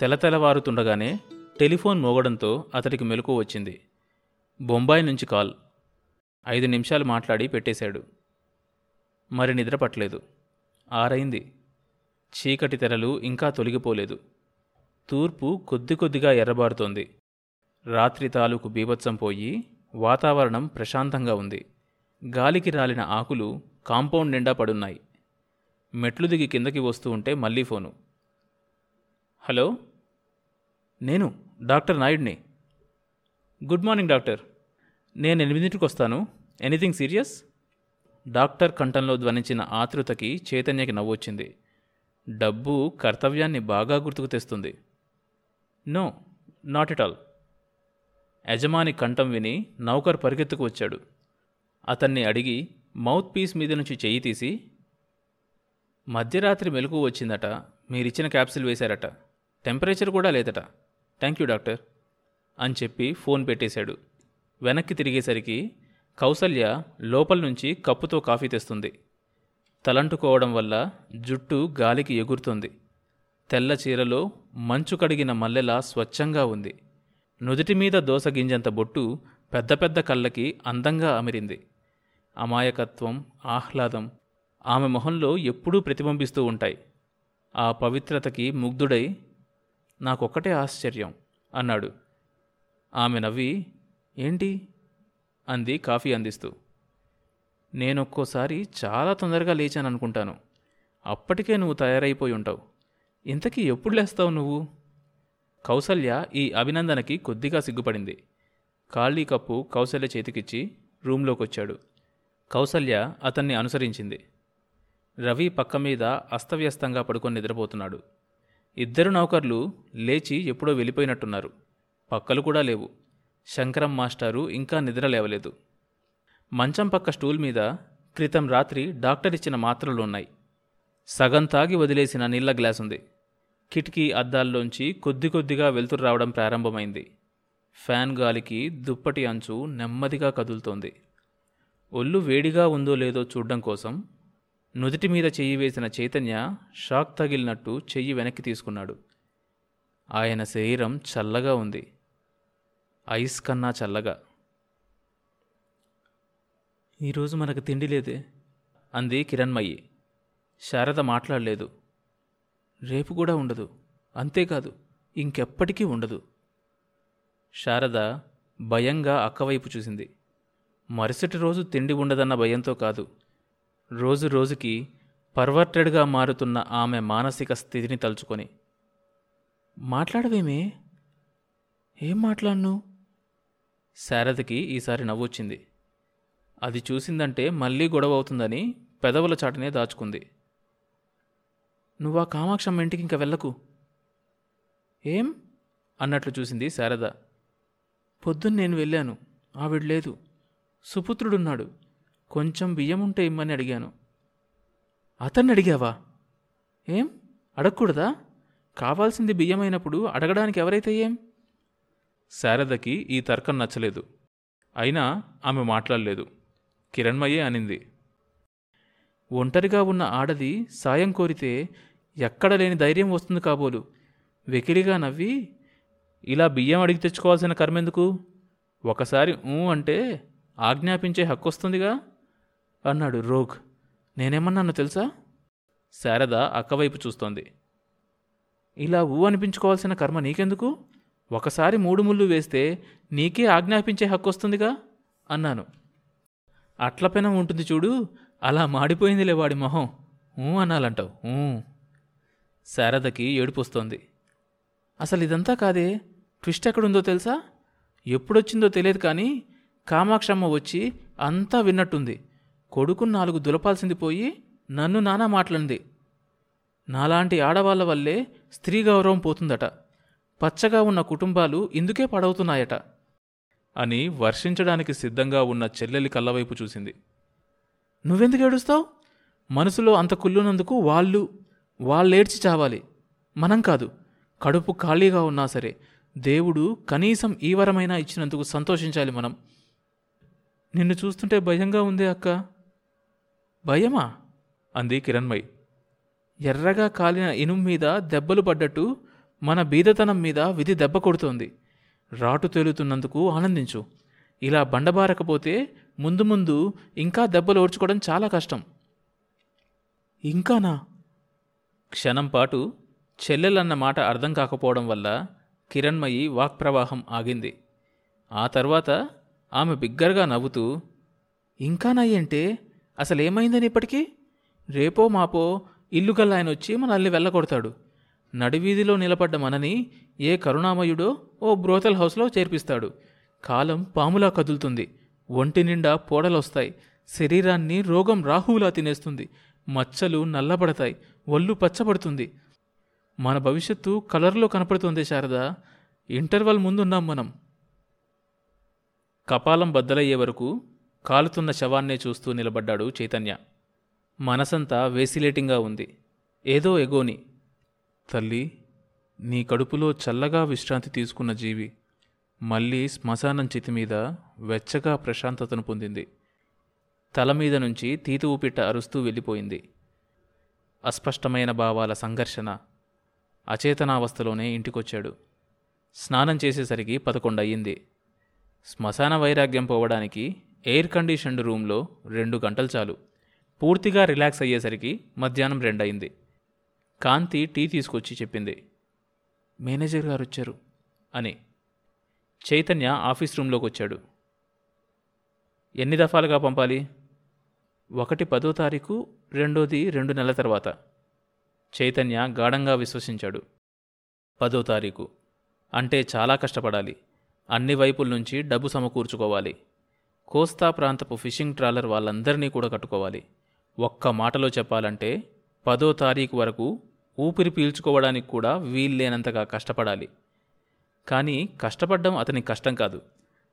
తెలతెలవారుతుండగానే telephone మోగడంతో అతడికి మెలకు వచ్చింది. బొంబాయి నుంచి కాల్. ఐదు నిమిషాలు మాట్లాడి పెట్టేశాడు. మరి నిద్ర పట్టలేదు. ఆరైంది. చీకటి తెరలు ఇంకా తొలగిపోలేదు. తూర్పు కొద్ది కొద్దిగా ఎర్రబారుతోంది. రాత్రి తాలూకు బీభత్సం పోయి వాతావరణం ప్రశాంతంగా ఉంది. గాలికి రాలిన ఆకులు కాంపౌండ్ నిండా పడున్నాయి. మెట్లు దిగి కిందకి వస్తూ ఉంటే మళ్ళీ ఫోను. హలో? నేను డాక్టర్ నాయుడిని. Good morning doctor. నేను ఎనిమిదింటికి వస్తాను. Anything serious? డాక్టర్ కంఠంలో ధ్వనించిన ఆతృతకి చైతన్యకి నవ్వొచ్చింది డబ్బు కర్తవ్యాన్ని బాగా గుర్తుకు తెస్తుంది. No not at all. యజమాని కంఠం విని నౌకర్ పరిగెత్తుకు వచ్చాడు. అతన్ని అడిగి మౌత్ పీస్ మీద నుంచి చెయ్యి తీసి మధ్యరాత్రి మెలకు వచ్చిందట మీరిచ్చిన క్యాప్సిల్ వేశారట. టెంపరేచర్ కూడా లేదట. థ్యాంక్ యూ డాక్టర్ అని చెప్పి ఫోన్ పెట్టేశాడు. వెనక్కి తిరిగేసరికి కౌసల్య లోపల నుంచి కప్పుతో కాఫీ తెస్తుంది. తలంటుకోవడం వల్ల జుట్టు గాలికి ఎగురుతుంది. తెల్ల చీరలో మంచు కడిగిన మల్లెలా స్వచ్ఛంగా ఉంది. నుదుటి మీద దోసగింజంత బొట్టు పెద్ద పెద్ద కళ్ళకి అందంగా అమిరింది. అమాయకత్వం ఆహ్లాదం ఆమె మొహంలో ఎప్పుడూ ప్రతిబింబిస్తూ ఉంటాయి. ఆ పవిత్రతకి ముగ్ధుడై నాకొక్కటే ఆశ్చర్యం అన్నాడు. ఆమె నవ్వి ఏంటి? అంది కాఫీ అందిస్తూ. నేనొక్కోసారి చాలా తొందరగా లేచాను అనుకుంటాను అప్పటికే నువ్వు తయారైపోయి ఉంటావు. ఇంతకీ ఎప్పుడు లేస్తావు నువ్వు? కౌసల్య ఈ అభినందనకి కొద్దిగా సిగ్గుపడింది. ఖాళీ కప్పు కౌసల్య చేతికిచ్చి రూంలోకి వచ్చాడు కౌసల్య అతన్ని అనుసరించింది. రవి పక్క మీద అస్తవ్యస్తంగా పడుకొని నిద్రపోతున్నాడు. ఇద్దరు నౌకర్లు లేచి ఎప్పుడో వెళ్ళిపోయినట్టున్నారు. పక్కలు కూడా లేవు. శంకరం మాస్టారు ఇంకా నిద్ర లేవలేదు. మంచం పక్క స్టూల్ మీద క్రితం రాత్రి డాక్టర్ ఇచ్చిన మాత్రలు ఉన్నాయి. సగం తాగి వదిలేసిన నీళ్ళ గ్లాస్ ఉంది కిటికీ అద్దాల్లోంచి కొద్ది కొద్దిగా వెలుతురు రావడం ప్రారంభమైంది. ఫ్యాన్ గాలికి దుప్పటి అంచు నెమ్మదిగా కదులుతోంది. ఒళ్ళు వేడిగా ఉందో లేదో చూడడం కోసం నుదుటి మీద చెయ్యి వేసిన చైతన్య షాక్ తగిలినట్టు చెయ్యి వెనక్కి తీసుకున్నాడు. ఆయన శరీరం చల్లగా ఉంది. ఐస్ కన్నా చల్లగా. ఈరోజు మనకు తిండి లేదే అంది కిరణ్మయ్యి శారద మాట్లాడలేదు. రేపు కూడా ఉండదు అంతేకాదు ఇంకెప్పటికీ ఉండదు. శారద భయంగా అక్కవైపు చూసింది. మరుసటి రోజు తిండి ఉండదన్న భయంతో కాదు రోజు రోజుకి పర్వర్టెడ్గా మారుతున్న ఆమె మానసిక స్థితిని తలుచుకొని మాట్లాడవేమే? ఏం మాట్లాడను? శారదకి ఈసారి నవ్వొచ్చింది. అది చూసిందంటే మళ్ళీ గొడవ అవుతుందని పెదవుల చాటనే దాచుకుంది. నువ్వా కామాక్షమ్మ ఇంటికి ఇంక వెళ్ళకు. ఏం? అన్నట్లు చూసింది శారద. పొద్దున్న నేను వెళ్ళాను. ఆవిడ లేదు. సుపుత్రుడున్నాడు. కొంచెం బియ్యం ఉంటే ఇమ్మని అడిగాను. అతన్ని అడిగావా? ఏం? అడగకూడదా? కావాల్సింది బియ్యమైనప్పుడు అడగడానికి ఎవరైతే ఏం? శారదకి ఈ తర్కం నచ్చలేదు. అయినా ఆమె మాట్లాడలేదు. కిరణ్మయ్యే అనింది. ఒంటరిగా ఉన్న ఆడది సాయం కోరితే ఎక్కడ లేని ధైర్యం వస్తుంది కాబోలు. వెకిలిగా నవ్వి ఇలా బియ్యం అడిగి తెచ్చుకోవాల్సిన కర్మెందుకు? ఒకసారి ఊ అంటే ఆజ్ఞాపించే హక్కు వస్తుందిగా? అన్నాడు రోగ్. నేనేమన్నాను తెలుసా? శారద అక్కవైపు చూస్తోంది. ఇలా ఊ అనిపించుకోవాల్సిన కర్మ నీకెందుకు? ఒకసారి మూడు ముళ్ళు వేస్తే నీకే ఆజ్ఞాపించే హక్కు వస్తుందిగా? అన్నాను. అట్ల పెనం ఉంటుంది చూడు అలా మాడిపోయిందిలే వాడి మొహం. ఊ అనాలంటావు ఊ. శారదకి ఏడుపొస్తోంది అసలు ఇదంతా కాదే? ట్విస్ట్ ఎక్కడుందో తెలుసా? ఎప్పుడొచ్చిందో తెలియదు కానీ కామాక్షమ్మ వచ్చి అంతా విన్నట్టుంది. కొడుకు నాలుగు దులపాల్సింది పోయి నన్ను నానా మాట్లాడింది. నాలాంటి ఆడవాళ్ళ వల్లే స్త్రీ గౌరవం పోతుందట. పచ్చగా ఉన్న కుటుంబాలు ఇందుకే పడవుతున్నాయట అని వర్షించడానికి సిద్ధంగా ఉన్న చెల్లెలి కళ్ళవైపు చూసింది. నువ్వెందుకు ఏడుస్తావు? మనసులో అంత కుళ్ళున్నందుకు వాళ్ళు వాళ్ళేడ్చి చావాలి. మనం కాదు కడుపు ఖాళీగా ఉన్నా సరే దేవుడు కనీసం ఈ వరమైనా ఇచ్చినందుకు సంతోషించాలి మనం. నిన్ను చూస్తుంటే భయంగా ఉందే అక్క. భయమా? అంది కిరణ్మయి. ఎర్రగా కాలిన ఇనుము మీద దెబ్బలు పడ్డట్టు మన బీదతనం మీద విధి దెబ్బ కొడుతోంది. రాటు తేలుతున్నందుకు ఆనందించు. ఇలా బండబారకపోతే ముందు ముందు ఇంకా దెబ్బలు ఓడ్చుకోవడం చాలా కష్టం. ఇంకానా? క్షణం పాటు చెల్లెలన్న మాట అర్థం కాకపోవడం వల్ల కిరణ్మయి వాక్ప్రవాహం ఆగింది. ఆ తర్వాత ఆమె బిగ్గరగా నవ్వుతూ ఇంకా అసలు అసలేమైందని ఇప్పటికీ? రేపో మాపో ఇల్లు ఆయన వచ్చి మనల్ని వెళ్ళగొడతాడు. నడివీధిలో నిలబడ్డ మనని ఏ కరుణామయుడో ఓ బ్రోతల్ హౌస్లో చేర్పిస్తాడు. కాలం పాములా కదులుతుంది. ఒంటి నిండా పోడలొస్తాయి. శరీరాన్ని రోగం రాహువులా తినేస్తుంది. మచ్చలు నల్లబడతాయి. ఒళ్ళు పచ్చబడుతుంది. మన భవిష్యత్తు కలర్లో కనపడుతుంది శారద. ఇంటర్వల్ ముందున్నాం మనం. కపాలం బద్దలయ్యే వరకు కాలుతున్న శవాన్నే చూస్తూ నిలబడ్డాడు చైతన్య. మనసంతా వేసిలేటింగ్గా ఉంది. ఏదో ఎగోని. తల్లి నీ కడుపులో చల్లగా విశ్రాంతి తీసుకున్న జీవి మళ్ళీ శ్మశానం చితి మీద వెచ్చగా ప్రశాంతతను పొందింది. తల మీద నుంచి తీతు ఊపిట్ట అరుస్తూ వెళ్ళిపోయింది. అస్పష్టమైన భావాల సంఘర్షణ అచేతనావస్థలోనే ఇంటికొచ్చాడు. స్నానం చేసేసరికి పదకొండు అయ్యింది శ్మశాన వైరాగ్యం పోవడానికి ఎయిర్ కండిషన్డ్ రూమ్లో రెండు గంటలు చాలు. పూర్తిగా రిలాక్స్ అయ్యేసరికి మధ్యాహ్నం రెండయింది. కాంతి టీ తీసుకొచ్చి చెప్పింది. మేనేజర్ గారు వచ్చారు అని. చైతన్య ఆఫీస్ రూమ్లోకి వచ్చాడు ఎన్ని దఫాలుగా పంపాలి? ఒకటి పదో తారీఖు రెండోది రెండు నెలల తర్వాత. చైతన్య గాఢంగా విశ్వసించాడు. పదో తారీఖు. అంటే చాలా కష్టపడాలి. అన్ని వైపుల నుంచి డబ్బు సమకూర్చుకోవాలి. కోస్తా ప్రాంతపు ఫిషింగ్ ట్రాలర్ వాళ్ళందరినీ కూడా కట్టుకోవాలి. ఒక్క మాటలో చెప్పాలంటే పదో తారీఖు వరకు ఊపిరి పీల్చుకోవడానికి కూడా వీల్లేనంతగా కష్టపడాలి. కానీ కష్టపడ్డం అతని కష్టం కాదు.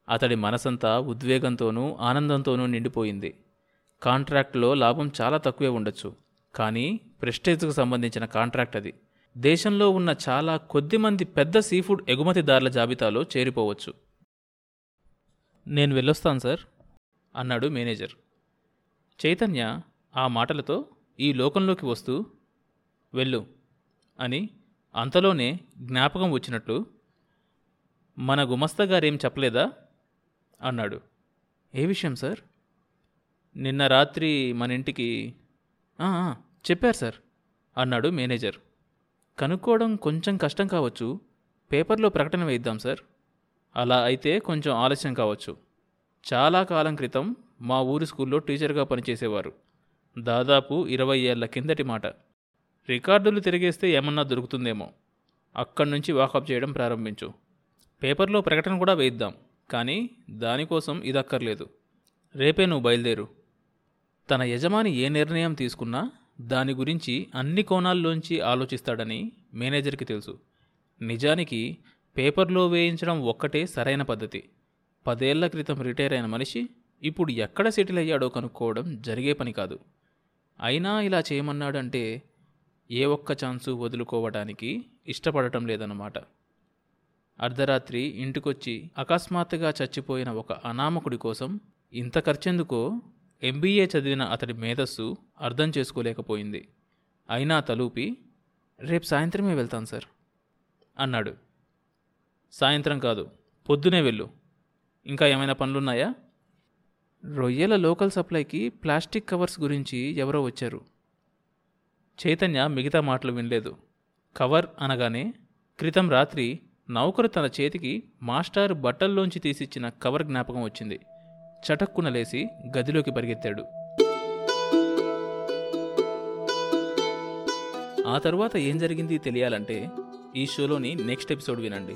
అతడి మనసంతా ఉద్వేగంతోనూ ఆనందంతోనూ నిండిపోయింది. కాంట్రాక్ట్లో లాభం చాలా తక్కువే ఉండొచ్చు. కానీ ప్రెస్టేజ్కు సంబంధించిన కాంట్రాక్ట్ అది. దేశంలో ఉన్న చాలా కొద్ది మంది పెద్ద సీఫుడ్ ఎగుమతిదారుల జాబితాలో చేరిపోవచ్చు. నేను వెళ్ళొస్తాను సార్ అన్నాడు మేనేజర్. చైతన్య ఆ మాటలతో ఈ లోకంలోకి వస్తూ వెళ్ళు అని అంతలోనే జ్ఞాపకం వచ్చినట్లు మన గుమస్తా గారేం చెప్పలేదా? అన్నాడు. ఏ విషయం సార్? నిన్న రాత్రి మన ఇంటికి చెప్పారు సార్ అన్నాడు మేనేజర్. కనుక్కోవడం కొంచెం కష్టం కావచ్చు పేపర్లో ప్రకటన వేద్దాం సార్. అలా అయితే కొంచెం ఆలస్యం కావచ్చు. చాలా కాలం క్రితం మా ఊరి స్కూల్లో టీచర్గా పనిచేసేవారు. దాదాపు ఇరవై ఏళ్ళ కిందటి మాట. రికార్డులు తిరిగేస్తే ఏమన్నా దొరుకుతుందేమో. అక్కడి నుంచి వాకప్ చేయడం ప్రారంభించు. పేపర్లో ప్రకటన కూడా వేయిద్దాం. కానీ దానికోసం ఇదక్కర్లేదు. రేపే నువ్వు బయలుదేరు. తన యజమాని ఏ నిర్ణయం తీసుకున్నా దాని గురించి అన్ని కోణాల్లోంచి ఆలోచిస్తాడని మేనేజర్కి తెలుసు. నిజానికి పేపర్లో వేయించడం ఒక్కటే సరైన పద్ధతి. పదేళ్ళ క్రితం రిటైర్ అయిన మనిషి ఇప్పుడు ఎక్కడ సెటిల్ అయ్యాడో కనుక్కోవడం జరిగే పని కాదు. అయినా ఇలా చేయమన్నాడంటే ఏ ఒక్క ఛాన్సు వదులుకోవడానికి ఇష్టపడటం లేదన్నమాట. అర్ధరాత్రి ఇంటికొచ్చి అకస్మాత్తుగా చచ్చిపోయిన ఒక అనామకుడి కోసం ఇంత ఖర్చెందుకో ఎంబీఏ చదివిన అతడి మేధస్సు అర్థం చేసుకోలేకపోయింది. అయినా తలూపి రేపు సాయంత్రమే వెళ్తాను సార్ అన్నాడు. సాయంత్రం కాదు పొద్దునే వెళ్ళు. ఇంకా ఏమైనా పనులున్నాయా? రొయ్యల లోకల్ సప్లైకి ప్లాస్టిక్ కవర్స్ గురించి ఎవరో వచ్చారు. చైతన్య మిగతా మాటలు వినలేదు. కవర్ అనగానే క్రితం రాత్రి నౌకరు తన చేతికి మాస్టారు బట్టల్లోంచి తీసిచ్చిన కవర్ జ్ఞాపకం వచ్చింది. చటక్కున లేసి గదిలోకి పరిగెత్తాడు. ఆ తర్వాత ఏం జరిగింది తెలియాలంటే ఈ షోలోని నెక్స్ట్ ఎపిసోడ్ వినండి.